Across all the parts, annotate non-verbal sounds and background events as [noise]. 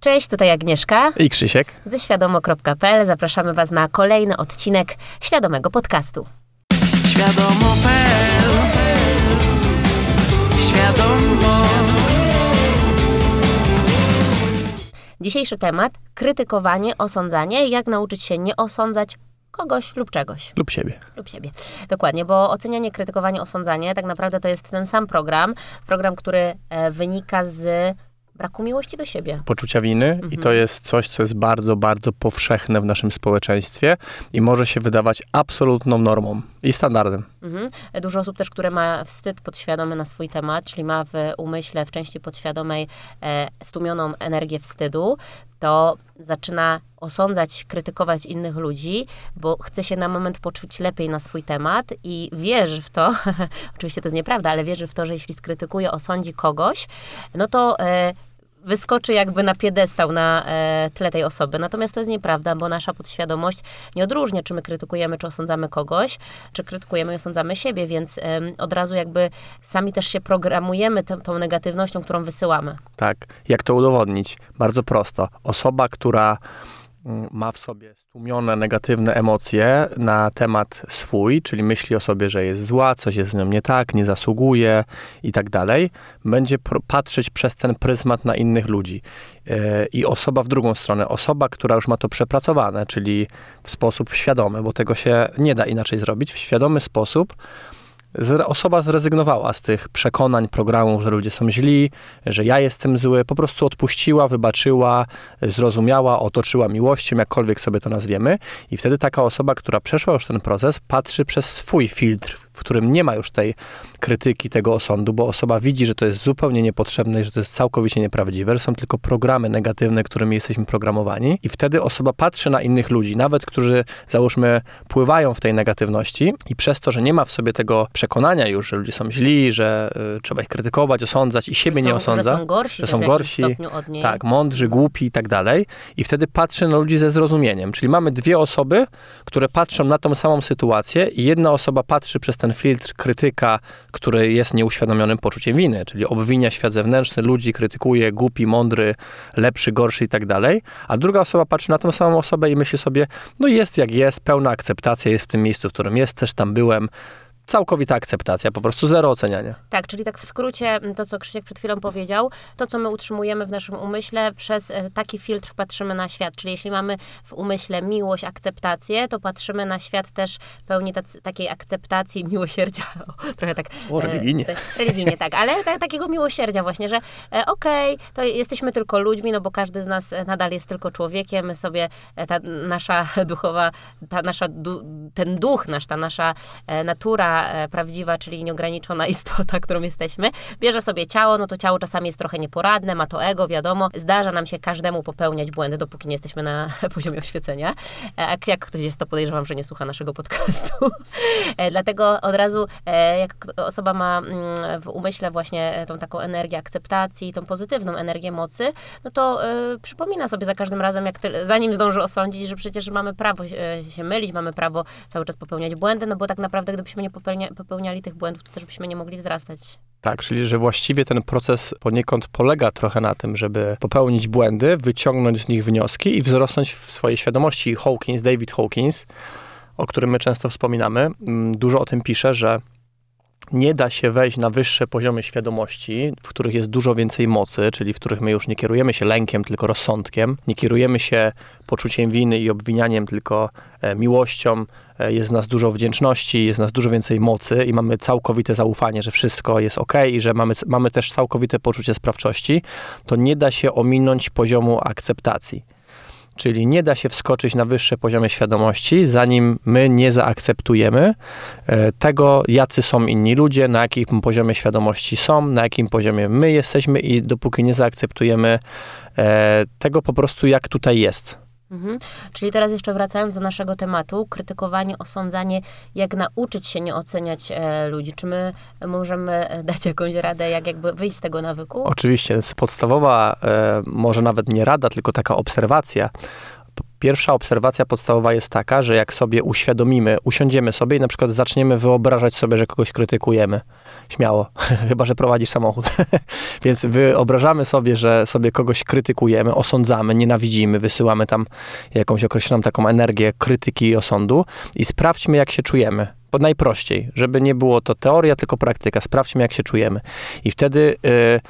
Cześć, tutaj Agnieszka I Krzysiek. ze świadomo.pl. Zapraszamy Was na kolejny odcinek świadomego podcastu. Świadomo.pl Świadomo Dzisiejszy temat: krytykowanie, osądzanie. Jak nauczyć się nie osądzać kogoś lub czegoś. Lub siebie. lub siebie. Dokładnie, bo ocenianie, krytykowanie, osądzanie tak naprawdę to jest ten sam program. Program, który e, wynika z braku miłości do siebie. Poczucia winy i to jest coś, co jest bardzo, bardzo powszechne w naszym społeczeństwie i może się wydawać absolutną normą i standardem. Mhm. Dużo osób też, które ma wstyd podświadomy na swój temat, czyli ma w umyśle, w części podświadomej e, stłumioną energię wstydu, to zaczyna osądzać, krytykować innych ludzi, bo chce się na moment poczuć lepiej na swój temat i wierzy w to, [laughs] oczywiście to jest nieprawda, ale wierzy w to, że jeśli skrytykuje, osądzi kogoś, no to e, wyskoczy jakby na piedestał na e, tle tej osoby. Natomiast to jest nieprawda, bo nasza podświadomość nie odróżnia, czy my krytykujemy, czy osądzamy kogoś, czy krytykujemy i osądzamy siebie, więc em, od razu jakby sami też się programujemy tą, negatywnością, którą wysyłamy. Tak. Jak to udowodnić? Bardzo prosto. Osoba, która ma w sobie stłumione negatywne emocje na temat swój, czyli myśli o sobie, że jest zła, coś jest z nią nie tak, nie zasługuje i tak dalej, będzie patrzeć przez ten pryzmat na innych ludzi. Yy, I osoba w drugą stronę, osoba, która już ma to przepracowane, czyli w sposób świadomy, bo tego się nie da inaczej zrobić, w świadomy sposób, osoba zrezygnowała z tych przekonań, programów, że ludzie są źli, że ja jestem zły, po prostu odpuściła, wybaczyła, zrozumiała, otoczyła miłością, jakkolwiek sobie to nazwiemy. I wtedy taka osoba, która przeszła już ten proces, patrzy przez swój filtr, w którym nie ma już tej krytyki, tego osądu, bo osoba widzi, że to jest zupełnie niepotrzebne i że to jest całkowicie nieprawdziwe, że są tylko programy negatywne, którymi jesteśmy programowani. I wtedy osoba patrzy na innych ludzi, nawet którzy, załóżmy, pływają w tej negatywności i przez to, że nie ma w sobie tego przekonania już, że ludzie są źli, że y, trzeba ich krytykować, osądzać i siebie Że nie są, osądza. Że są gorsi, że są gorsi, stopniu od niej. Tak, mądrzy, głupi i tak dalej. I wtedy patrzy na ludzi ze zrozumieniem. Czyli mamy dwie osoby, które patrzą na tą samą sytuację i jedna osoba patrzy przez ten filtr krytyka, który jest nieuświadomionym poczuciem winy, czyli obwinia świat zewnętrzny, ludzi krytykuje, głupi, mądry, lepszy, gorszy i tak dalej. A druga osoba patrzy na tą samą osobę i myśli sobie, no jest jak jest, pełna akceptacja, jest w tym miejscu, w którym jest, też tam byłem. Całkowita akceptacja, po prostu zero oceniania. Tak, czyli tak w skrócie m, to, co Krzysiek przed chwilą powiedział, to, co my utrzymujemy w naszym umyśle, przez e, taki filtr patrzymy na świat. Czyli jeśli mamy w umyśle miłość, akceptację, to patrzymy na świat też pełni tacy, takiej akceptacji, miłosierdzia. [laughs] O, trochę tak. O, religijnie. E, religijnie, tak, ale ta, takiego miłosierdzia właśnie, że e, okej, to jesteśmy tylko ludźmi, no bo każdy z nas e, nadal jest tylko człowiekiem, my sobie, e, ta nasza [laughs] duchowa, ta nasza, du, ten duch nasz, ta nasza e, natura e, prawdziwa, czyli nieograniczona [laughs] istota, którą jesteśmy, bierze sobie ciało, no to ciało czasami jest trochę nieporadne, ma to ego, wiadomo, zdarza nam się każdemu popełniać błędy, dopóki nie jesteśmy na [laughs] poziomie oświecenia. E, Jak, jak ktoś jest, to podejrzewam, że nie słucha naszego podcastu. E, Dlatego od razu, jak osoba ma mm, w umyśle właśnie tą taką energię akceptacji, tą pozytywną energię mocy, no to przypomina sobie za każdym razem, jak ty, zanim zdąży osądzić, że przecież mamy prawo się mylić, mamy prawo cały czas popełniać błędy, no bo tak naprawdę gdybyśmy nie popełnia, popełniali tych błędów, to też byśmy nie mogli wzrastać. Tak, czyli że właściwie ten proces poniekąd polega trochę na tym, żeby popełnić błędy, wyciągnąć z nich wnioski i wzrosnąć w swojej świadomości. Hawkins, David Hawkins, o którym my często wspominamy, mm, dużo o tym pisze, że nie da się wejść na wyższe poziomy świadomości, w których jest dużo więcej mocy, czyli w których my już nie kierujemy się lękiem, tylko rozsądkiem, nie kierujemy się poczuciem winy i obwinianiem, tylko e, miłością, e, jest w nas dużo wdzięczności, jest w nas dużo więcej mocy i mamy całkowite zaufanie, że wszystko jest ok i że mamy, mamy też całkowite poczucie sprawczości, to nie da się ominąć poziomu akceptacji. Czyli nie da się wskoczyć na wyższe poziomy świadomości, zanim my nie zaakceptujemy e, tego, jacy są inni ludzie, na jakim poziomie świadomości są, na jakim poziomie my jesteśmy i dopóki nie zaakceptujemy e, tego po prostu, jak tutaj jest. Mhm. Czyli teraz jeszcze wracając do naszego tematu, krytykowanie, osądzanie, jak nauczyć się nie oceniać e, ludzi. Czy my możemy e, dać jakąś radę, jak jakby wyjść z tego nawyku? Oczywiście, podstawowa, e, może nawet nie rada, tylko taka obserwacja. Pierwsza obserwacja podstawowa jest taka, że jak sobie uświadomimy, usiądziemy sobie i na przykład zaczniemy wyobrażać sobie, że kogoś krytykujemy. Śmiało, [laughs] chyba że prowadzisz samochód. [laughs] Więc wyobrażamy sobie, że sobie kogoś krytykujemy, osądzamy, nienawidzimy, wysyłamy tam jakąś określoną taką energię krytyki i osądu i sprawdźmy, jak się czujemy. Bo najprościej, żeby nie było to teoria, tylko praktyka. Sprawdźmy, jak się czujemy. I wtedy. Yy,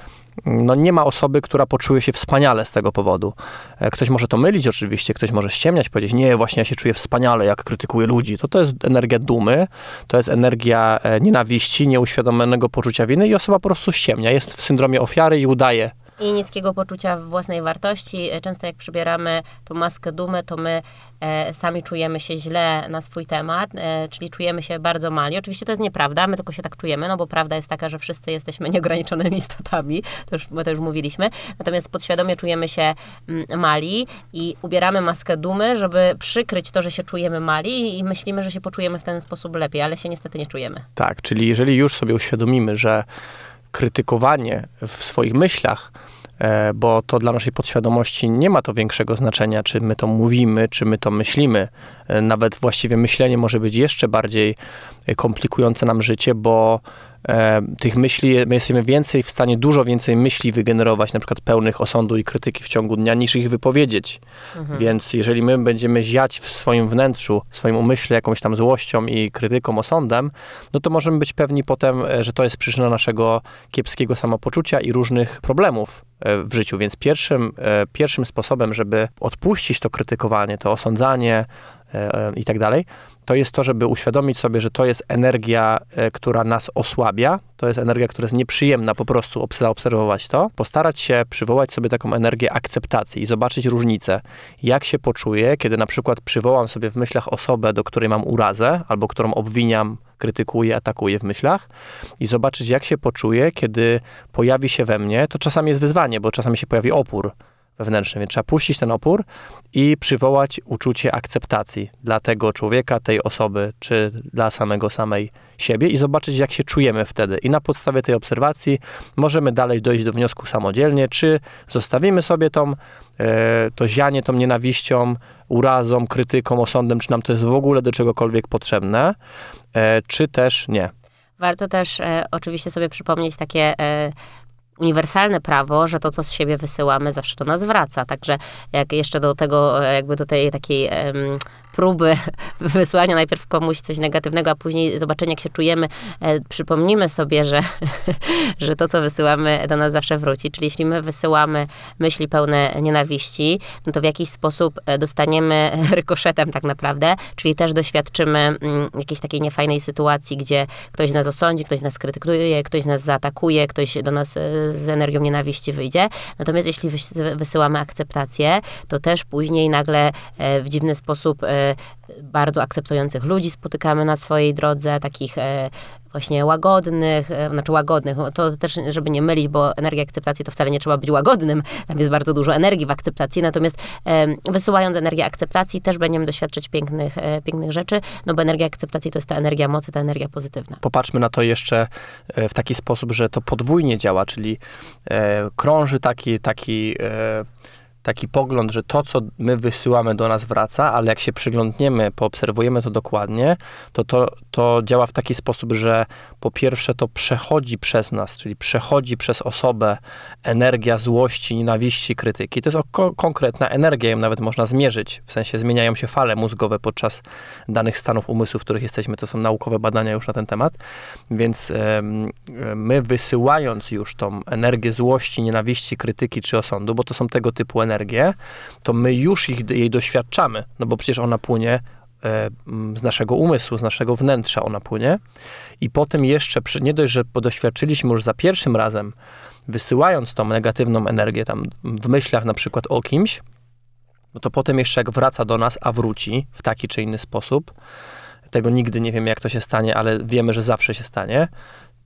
no nie ma osoby, która poczuje się wspaniale z tego powodu. E, ktoś może to mylić oczywiście, ktoś może ściemniać, powiedzieć, nie, właśnie ja się czuję wspaniale, jak krytykuję ludzi. To to jest energia dumy, to jest energia e, nienawiści, nieuświadomionego poczucia winy i osoba po prostu ściemnia, jest w syndromie ofiary i udaje i niskiego poczucia własnej wartości. Często jak przybieramy tą maskę dumy, to my e, sami czujemy się źle na swój temat, e, czyli czujemy się bardzo mali. Oczywiście to jest nieprawda, my tylko się tak czujemy, no bo prawda jest taka, że wszyscy jesteśmy [laughs] nieograniczonymi istotami, to już, to już mówiliśmy. Natomiast podświadomie czujemy się mm, mali i ubieramy maskę dumy, żeby przykryć to, że się czujemy mali i myślimy, że się poczujemy w ten sposób lepiej, ale się niestety nie czujemy. Tak, czyli jeżeli już sobie uświadomimy, że krytykowanie w swoich myślach, e, bo to dla naszej podświadomości nie ma to większego znaczenia, czy my to mówimy, czy my to myślimy. E, nawet właściwie myślenie może być jeszcze bardziej komplikujące nam życie, bo e, tych myśli, my jesteśmy więcej w stanie, dużo więcej myśli wygenerować, na przykład pełnych osądu i krytyki w ciągu dnia, niż ich wypowiedzieć. Mhm. Więc jeżeli my będziemy ziać w swoim wnętrzu, w swoim umyśle jakąś tam złością i krytyką, osądem, no to możemy być pewni potem, e, że to jest przyczyna naszego kiepskiego samopoczucia i różnych problemów e, w życiu. Więc pierwszym, e, pierwszym sposobem, żeby odpuścić to krytykowanie, to osądzanie, i tak dalej, to jest to, żeby uświadomić sobie, że to jest energia, e, która nas osłabia, to jest energia, która jest nieprzyjemna, po prostu zaobserwować to, postarać się przywołać sobie taką energię akceptacji i zobaczyć różnicę, jak się poczuję, kiedy na przykład przywołam sobie w myślach osobę, do której mam urazę, albo którą obwiniam, krytykuję, atakuję w myślach i zobaczyć, jak się poczuję, kiedy pojawi się we mnie, to czasami jest wyzwanie, bo czasami się pojawi opór, wewnętrzny, więc trzeba puścić ten opór i przywołać uczucie akceptacji dla tego człowieka, tej osoby, czy dla samego samej siebie i zobaczyć, jak się czujemy wtedy. I na podstawie tej obserwacji możemy dalej dojść do wniosku samodzielnie, czy zostawimy sobie tą, e, to zianie tą nienawiścią, urazą, krytyką, osądem, czy nam to jest w ogóle do czegokolwiek potrzebne, e, czy też nie. Warto też e, oczywiście sobie przypomnieć takie e, uniwersalne prawo, że to, co z siebie wysyłamy, zawsze do nas wraca. Także jak jeszcze do tego, e, jakby do tej takiej um, próby [laughs] wysłania najpierw komuś coś negatywnego, a później zobaczenia, jak się czujemy, e, przypomnimy sobie, że, [laughs] że to, co wysyłamy, do nas zawsze wróci. Czyli jeśli my wysyłamy myśli pełne nienawiści, no to w jakiś sposób e, dostaniemy [laughs] rykoszetem tak naprawdę, czyli też doświadczymy mm, jakiejś takiej niefajnej sytuacji, gdzie ktoś nas osądzi, ktoś nas krytykuje, ktoś nas zaatakuje, ktoś do nas e, z energią nienawiści wyjdzie. Natomiast jeśli wysyłamy akceptację, to też później nagle w dziwny sposób bardzo akceptujących ludzi spotykamy na swojej drodze, takich e, właśnie łagodnych, e, znaczy łagodnych, to też, żeby nie mylić, bo energia akceptacji to wcale nie trzeba być łagodnym, tam jest bardzo dużo energii w akceptacji, natomiast wysyłając energię akceptacji też będziemy doświadczać pięknych, e, pięknych rzeczy, no bo energia akceptacji to jest ta energia mocy, ta energia pozytywna. Popatrzmy na to jeszcze w taki sposób, że to podwójnie działa, czyli krąży taki, taki taki pogląd, że to, co my wysyłamy do nas wraca, ale jak się przyglądniemy, poobserwujemy to dokładnie, to, to to działa w taki sposób, że po pierwsze to przechodzi przez nas, czyli przechodzi przez osobę energia złości, nienawiści, krytyki. To jest ko konkretna energia, ją nawet można zmierzyć, w sensie zmieniają się fale mózgowe podczas danych stanów umysłu, w których jesteśmy. To są naukowe badania już na ten temat. Więc my wysyłając już tą energię złości, nienawiści, krytyki czy osądu, bo to są tego typu energię, to my już ich, jej doświadczamy, no bo przecież ona płynie e, z naszego umysłu, z naszego wnętrza ona płynie. I potem jeszcze, nie dość, że doświadczyliśmy już za pierwszym razem, wysyłając tą negatywną energię tam w myślach na przykład o kimś, no to potem jeszcze jak wraca do nas, a wróci w taki czy inny sposób, tego nigdy nie wiemy jak to się stanie, ale wiemy, że zawsze się stanie,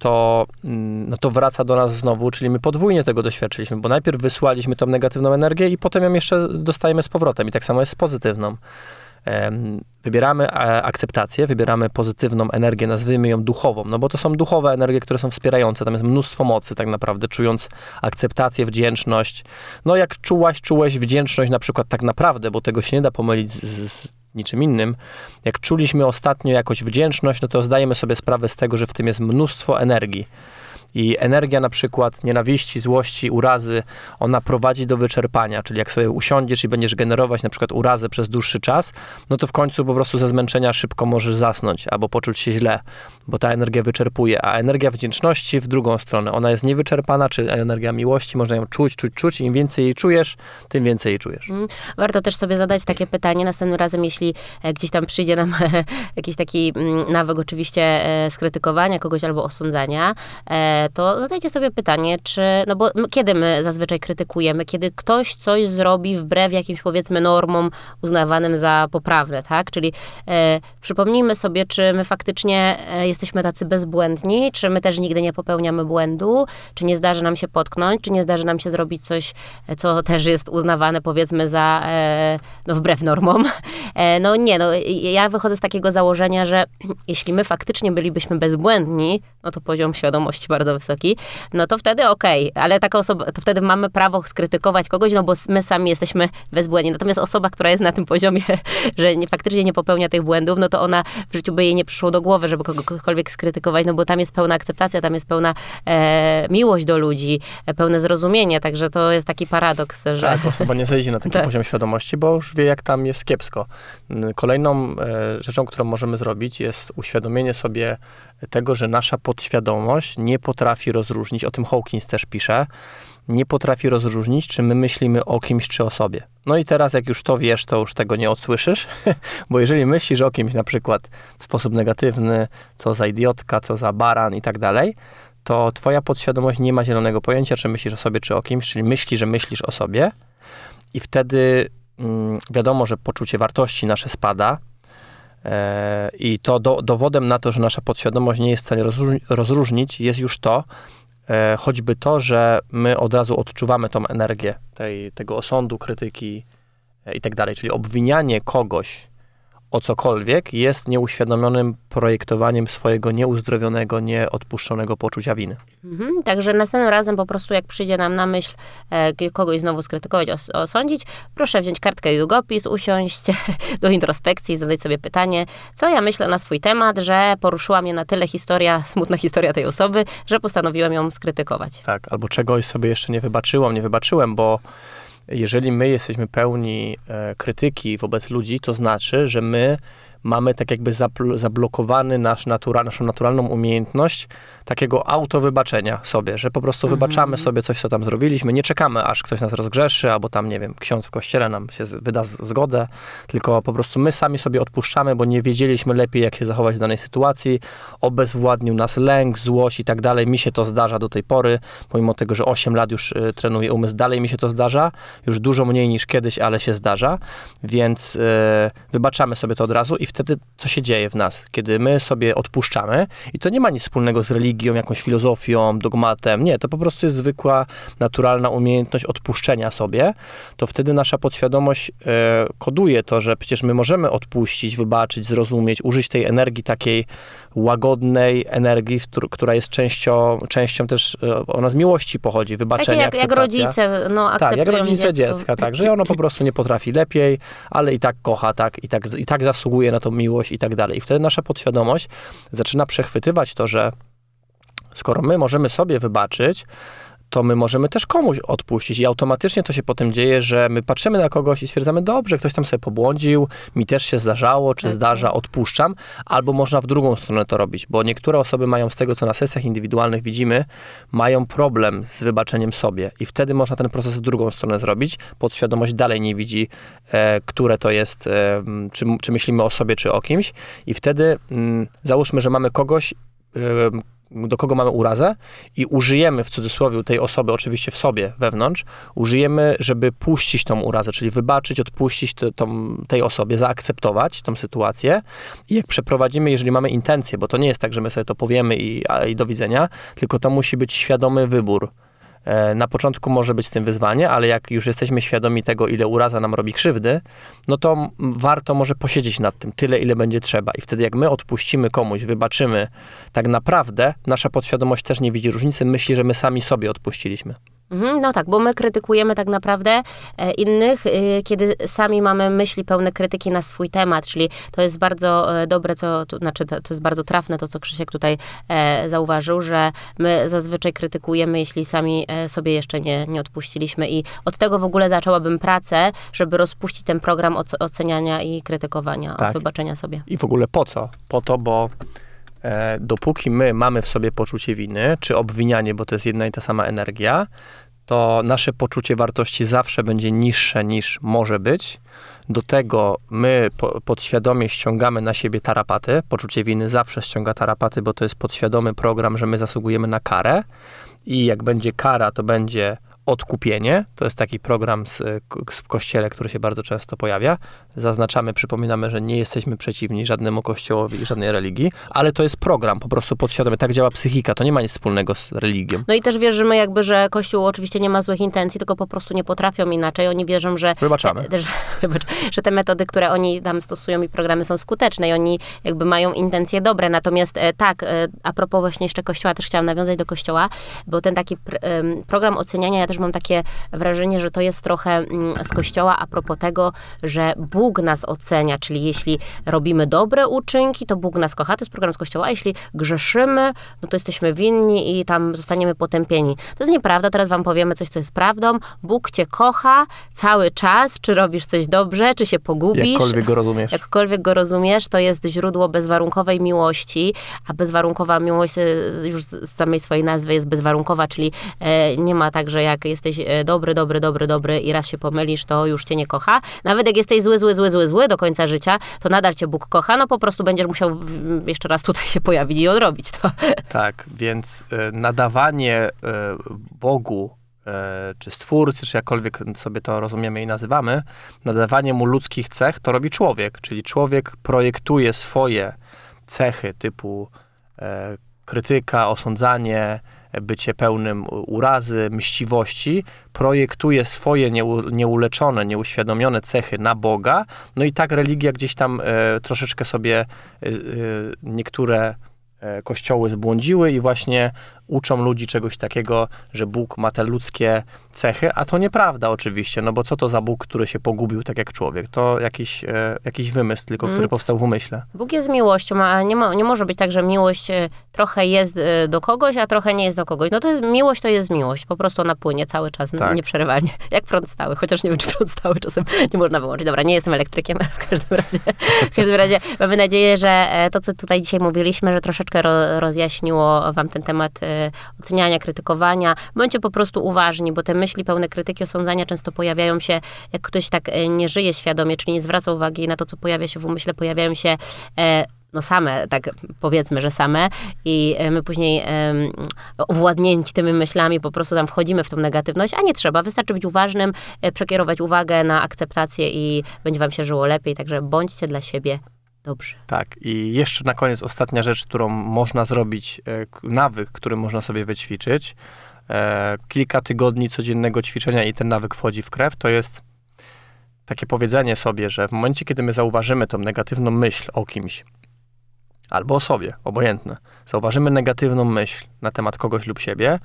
to, mm, no to wraca do nas znowu, czyli my podwójnie tego doświadczyliśmy, bo najpierw wysłaliśmy tą negatywną energię i potem ją jeszcze dostajemy z powrotem i tak samo jest z pozytywną. Wybieramy e, akceptację, wybieramy pozytywną energię, nazwijmy ją duchową, no bo to są duchowe energie, które są wspierające, tam jest mnóstwo mocy tak naprawdę, czując akceptację, wdzięczność. No jak czułaś, czułeś wdzięczność na przykład tak naprawdę, bo tego się nie da pomylić z, z niczym innym. Jak czuliśmy ostatnio jakoś wdzięczność, no to zdajemy sobie sprawę z tego, że w tym jest mnóstwo energii. I energia na przykład nienawiści, złości, urazy, ona prowadzi do wyczerpania, czyli jak sobie usiądziesz i będziesz generować na przykład urazę przez dłuższy czas, no to w końcu po prostu ze zmęczenia szybko możesz zasnąć albo poczuć się źle, bo ta energia wyczerpuje, a energia wdzięczności w drugą stronę, ona jest niewyczerpana, czy energia miłości, można ją czuć, czuć, czuć. Im więcej jej czujesz, tym więcej jej czujesz. Mm, warto też sobie zadać takie pytanie następnym razem, jeśli e, gdzieś tam przyjdzie nam [laughs] jakiś taki mm, nawyk oczywiście e, skrytykowania kogoś albo osądzania, e, to zadajcie sobie pytanie, czy, no bo kiedy my zazwyczaj krytykujemy, kiedy ktoś coś zrobi wbrew jakimś powiedzmy normom uznawanym za poprawne, tak? Czyli e, przypomnijmy sobie, czy my faktycznie e, jesteśmy tacy bezbłędni, czy my też nigdy nie popełniamy błędu, czy nie zdarzy nam się potknąć, czy nie zdarzy nam się zrobić coś, co też jest uznawane powiedzmy za, e, no wbrew normom. E, no nie, no ja wychodzę z takiego założenia, że [clears throat] jeśli my faktycznie bylibyśmy bezbłędni, no to poziom świadomości bardzo wysoki, no to wtedy okej, okay. ale taka osoba, to wtedy mamy prawo skrytykować kogoś, no bo my sami jesteśmy bezbłędni. Natomiast osoba, która jest na tym poziomie, [laughs] że nie, faktycznie nie popełnia tych błędów, no to ona w życiu by jej nie przyszło do głowy, żeby kogokolwiek skrytykować, no bo tam jest pełna akceptacja, tam jest pełna e, miłość do ludzi, e, pełne zrozumienie, także to jest taki paradoks, że... Tak, osoba nie zejdzie na [laughs] taki tak. poziom świadomości, bo już wie, jak tam jest kiepsko. Kolejną e, rzeczą, którą możemy zrobić, jest uświadomienie sobie tego, że nasza podświadomość nie potrafi rozróżnić, o tym Hawkins też pisze, nie potrafi rozróżnić, czy my myślimy o kimś, czy o sobie. No i teraz, jak już to wiesz, to już tego nie odsłyszysz, [laughs] bo jeżeli myślisz o kimś na przykład w sposób negatywny, co za idiotka, co za baran i tak dalej, to twoja podświadomość nie ma zielonego pojęcia, czy myślisz o sobie, czy o kimś, czyli myśli, że myślisz o sobie i wtedy mm, wiadomo, że poczucie wartości nasze spada, I to do, dowodem na to, że nasza podświadomość nie jest w stanie rozróżnić, jest już to, e, choćby to, że my od razu odczuwamy tą energię tej, tego osądu, krytyki e, i tak dalej. Czyli obwinianie kogoś o cokolwiek jest nieuświadomionym projektowaniem swojego nieuzdrowionego, nieodpuszczonego poczucia winy. Mhm, także następnym razem po prostu jak przyjdzie nam na myśl e, kogoś znowu skrytykować, os osądzić, proszę wziąć kartkę i długopis, usiąść [laughs] do introspekcji i zadać sobie pytanie, co ja myślę na swój temat, że poruszyła mnie na tyle historia, smutna historia tej osoby, że postanowiłem ją skrytykować. Tak, albo czegoś sobie jeszcze nie wybaczyłam, nie wybaczyłem, bo jeżeli my jesteśmy pełni e, krytyki wobec ludzi, to znaczy, że my mamy tak jakby zablokowany nasz natura, naszą naturalną umiejętność takiego autowybaczenia sobie, że po prostu mhm. wybaczamy sobie coś, co tam zrobiliśmy, nie czekamy, aż ktoś nas rozgrzeszy, albo tam, nie wiem, ksiądz w kościele nam się wyda zgodę, tylko po prostu my sami sobie odpuszczamy, bo nie wiedzieliśmy lepiej, jak się zachować w danej sytuacji, obezwładnił nas lęk, złość i tak dalej. Mi się to zdarza do tej pory, pomimo tego, że 8 lat już y, trenuję umysł, dalej mi się to zdarza, już dużo mniej niż kiedyś, ale się zdarza, więc yy, wybaczamy sobie to od razu i wtedy co się dzieje w nas, kiedy my sobie odpuszczamy i to nie ma nic wspólnego z religią, jakąś filozofią, dogmatem. Nie, to po prostu jest zwykła, naturalna umiejętność odpuszczenia sobie. To wtedy nasza podświadomość e, koduje to, że przecież my możemy odpuścić, wybaczyć, zrozumieć, użyć tej energii takiej łagodnej energii, która jest częścią, częścią też, e, ona z miłości pochodzi, wybaczenia, jak, jak rodzice, no, Tak, jak rodzice dziecko. dziecka, tak, że ono po prostu nie potrafi lepiej, ale i tak kocha, tak, i tak, i tak zasługuje na tą miłość i tak dalej. I wtedy nasza podświadomość zaczyna przechwytywać to, że Skoro my możemy sobie wybaczyć, to my możemy też komuś odpuścić. I automatycznie to się potem dzieje, że my patrzymy na kogoś i stwierdzamy, dobrze, ktoś tam sobie pobłądził, mi też się zdarzało, czy tak. zdarza, odpuszczam, albo można w drugą stronę to robić, bo niektóre osoby mają z tego, co na sesjach indywidualnych widzimy, mają problem z wybaczeniem sobie. I wtedy można ten proces w drugą stronę zrobić, podświadomość dalej nie widzi, e, które to jest, e, czy, czy myślimy o sobie, czy o kimś. I wtedy mm, załóżmy, że mamy kogoś, e, do kogo mamy urazę i użyjemy w cudzysłowie tej osoby, oczywiście w sobie, wewnątrz, użyjemy, żeby puścić tą urazę, czyli wybaczyć, odpuścić tej osobie, zaakceptować tą sytuację i jak przeprowadzimy, jeżeli mamy intencję, bo to nie jest tak, że my sobie to powiemy i, i do widzenia, tylko to musi być świadomy wybór na początku może być z tym wyzwanie, ale jak już jesteśmy świadomi tego, ile uraza nam robi krzywdy, no to warto może posiedzieć nad tym tyle, ile będzie trzeba. I wtedy jak my odpuścimy komuś, wybaczymy, tak naprawdę nasza podświadomość też nie widzi różnicy, myśli, że my sami sobie odpuściliśmy. Mhm, no tak, bo my krytykujemy tak naprawdę e, innych, e, kiedy sami mamy myśli pełne krytyki na swój temat, czyli to jest bardzo e, dobre, co, to, znaczy to, jest bardzo trafne to, co Krzysiek tutaj zauważył, że my zazwyczaj krytykujemy, jeśli sami sobie jeszcze nie, nie odpuściliśmy i od tego w ogóle zaczęłabym pracę, żeby rozpuścić ten program oceniania i krytykowania, tak. wybaczenia sobie. I w ogóle po co? Po to, bo dopóki my mamy w sobie poczucie winy, czy obwinianie, bo to jest jedna i ta sama energia, to nasze poczucie wartości zawsze będzie niższe niż może być. Do tego my po, podświadomie ściągamy na siebie tarapaty. Poczucie winy zawsze ściąga tarapaty, bo to jest podświadomy program, że my zasługujemy na karę. I jak będzie kara, to będzie odkupienie. To jest taki program z, w kościele, który się bardzo często pojawia. Zaznaczamy, przypominamy, że nie jesteśmy przeciwni żadnemu kościołowi i żadnej religii, ale to jest program po prostu podświadomy. Tak działa psychika, to nie ma nic wspólnego z religią. No i też wierzymy jakby, że Kościół oczywiście nie ma złych intencji, tylko po prostu nie potrafią inaczej. Oni wierzą, że, Wybaczamy. Że, [laughs] że te metody, które oni tam stosują i programy są skuteczne i oni jakby mają intencje dobre. Natomiast e, tak, e, a propos właśnie jeszcze Kościoła, też chciałam nawiązać do Kościoła, bo ten taki pr program oceniania, ja też mam takie wrażenie, że to jest trochę mm, z Kościoła a propos tego, że Bóg nas ocenia, czyli jeśli robimy dobre uczynki, to Bóg nas kocha, to jest program z Kościoła, a jeśli grzeszymy, no to jesteśmy winni i tam zostaniemy potępieni. To jest nieprawda, teraz wam powiemy coś, co jest prawdą. Bóg cię kocha cały czas, czy robisz coś dobrze, czy się pogubisz. Jakkolwiek go rozumiesz. Jakkolwiek go rozumiesz, to jest źródło bezwarunkowej miłości, a bezwarunkowa miłość y, już z samej swojej nazwy jest bezwarunkowa, czyli e, nie ma tak, że jak jesteś e, dobry, dobry, dobry, dobry i raz się pomylisz, to już cię nie kocha. Nawet jak jesteś zły, zły, zły, zły, zły do końca życia, to nadal cię Bóg kocha, no po prostu będziesz musiał jeszcze raz tutaj się pojawić i odrobić to. [laughs] Tak, więc e, nadawanie Bogu czy stwórcy, czy jakkolwiek sobie to rozumiemy i nazywamy, nadawanie mu ludzkich cech to robi człowiek, czyli człowiek projektuje swoje cechy typu krytyka, osądzanie, bycie pełnym urazy, mściwości, projektuje swoje nieuleczone, nieuświadomione cechy na Boga, no i tak religia gdzieś tam e, troszeczkę sobie e, e, niektóre kościoły zbłądziły i właśnie uczą ludzi czegoś takiego, że Bóg ma te ludzkie cechy, a to nieprawda oczywiście, no bo co to za Bóg, który się pogubił tak jak człowiek? To jakiś, e, jakiś wymysł tylko, który mm. powstał w umyśle. Bóg jest miłością, a nie, mo, nie może być tak, że miłość e, trochę jest e, do kogoś, a trochę nie jest do kogoś. No to jest miłość, to jest miłość. Po prostu ona płynie cały czas, tak. nieprzerywalnie. [laughs] Jak prąd stały, chociaż nie wiem, czy prąd stały czasem [laughs] nie można wyłączyć. Dobra, nie jestem elektrykiem, [laughs] w każdym razie, w każdym razie mamy nadzieję, że e, to, co tutaj dzisiaj mówiliśmy, że troszeczkę ro, rozjaśniło wam ten temat oceniania, krytykowania. Bądźcie po prostu uważni, bo te myśli pełne krytyki, osądzania często pojawiają się, jak ktoś tak e, nie żyje świadomie, czyli nie zwraca uwagi na to, co pojawia się w umyśle, pojawiają się e, no same, tak powiedzmy, że same i e, my później um, owładnięci tymi myślami po prostu tam wchodzimy w tą negatywność, a nie trzeba, wystarczy być uważnym, przekierować uwagę na akceptację i będzie wam się żyło lepiej, także bądźcie dla siebie Dobrze. Tak, i jeszcze na koniec ostatnia rzecz, którą można zrobić, e, nawyk, który można sobie wyćwiczyć. E, kilka tygodni codziennego ćwiczenia i ten nawyk wchodzi w krew, to jest takie powiedzenie sobie, że w momencie, kiedy my zauważymy tą negatywną myśl o kimś, albo o sobie, obojętne, zauważymy negatywną myśl na temat kogoś lub siebie,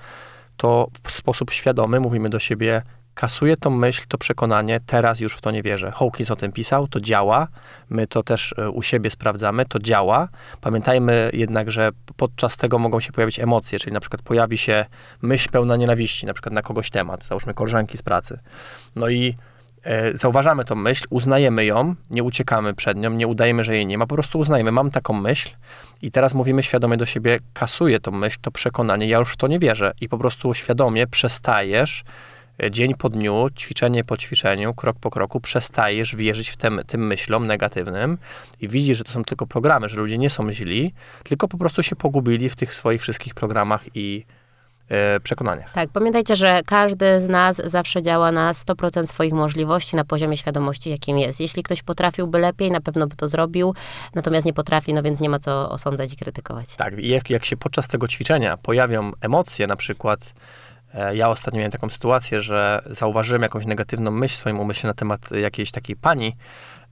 to w sposób świadomy mówimy do siebie, kasuję tą myśl, to przekonanie, teraz już w to nie wierzę. Hawkins o tym pisał, to działa, my to też e, u siebie sprawdzamy, to działa. Pamiętajmy jednak, że podczas tego mogą się pojawić emocje, czyli na przykład pojawi się myśl pełna nienawiści, na przykład na kogoś temat, załóżmy koleżanki z pracy. No i e, zauważamy tą myśl, uznajemy ją, nie uciekamy przed nią, nie udajemy, że jej nie ma, po prostu uznajemy, mam taką myśl i teraz mówimy świadomie do siebie, kasuję tą myśl, to przekonanie, ja już w to nie wierzę i po prostu świadomie przestajesz dzień po dniu, ćwiczenie po ćwiczeniu, krok po kroku przestajesz wierzyć w tym, tym myślom negatywnym i widzisz, że to są tylko programy, że ludzie nie są źli, tylko po prostu się pogubili w tych swoich wszystkich programach i e, przekonaniach. Tak, pamiętajcie, że każdy z nas zawsze działa na 100% swoich możliwości na poziomie świadomości, jakim jest. Jeśli ktoś potrafiłby lepiej, na pewno by to zrobił, natomiast nie potrafi, no więc nie ma co osądzać i krytykować. Tak, i jak, jak się podczas tego ćwiczenia pojawią emocje, na przykład ja ostatnio miałem taką sytuację, że zauważyłem jakąś negatywną myśl w swoim umyśle na temat jakiejś takiej pani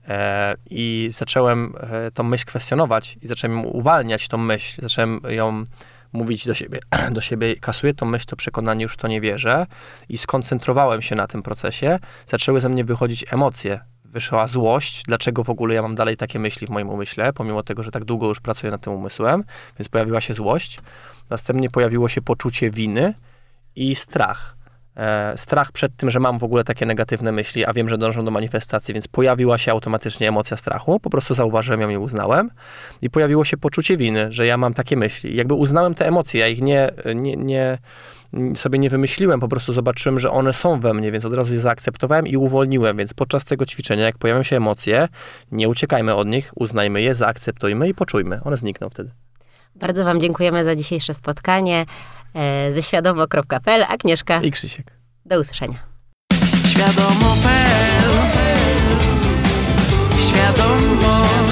e, i zacząłem e, tą myśl kwestionować i zacząłem uwalniać tą myśl, zacząłem ją mówić do siebie, [clears throat] do siebie, kasuję tą myśl, to przekonanie, już to nie wierzę. I skoncentrowałem się na tym procesie, zaczęły ze mnie wychodzić emocje, wyszła złość, dlaczego w ogóle ja mam dalej takie myśli w moim umyśle, pomimo tego, że tak długo już pracuję nad tym umysłem, więc pojawiła się złość. Następnie pojawiło się poczucie winy i strach. E, strach przed tym, że mam w ogóle takie negatywne myśli, a wiem, że dążą do manifestacji, więc pojawiła się automatycznie emocja strachu, po prostu zauważyłem ją i uznałem. I pojawiło się poczucie winy, że ja mam takie myśli. Jakby uznałem te emocje, ja ich nie, nie, nie sobie nie wymyśliłem, po prostu zobaczyłem, że one są we mnie, więc od razu je zaakceptowałem i uwolniłem. Więc podczas tego ćwiczenia, jak pojawią się emocje, nie uciekajmy od nich, uznajmy je, zaakceptujmy i poczujmy. One znikną wtedy. Bardzo Wam dziękujemy za dzisiejsze spotkanie ze świadomo.pl. Agnieszka. I Krzysiek. Do usłyszenia. Świadomo.pl Świadomo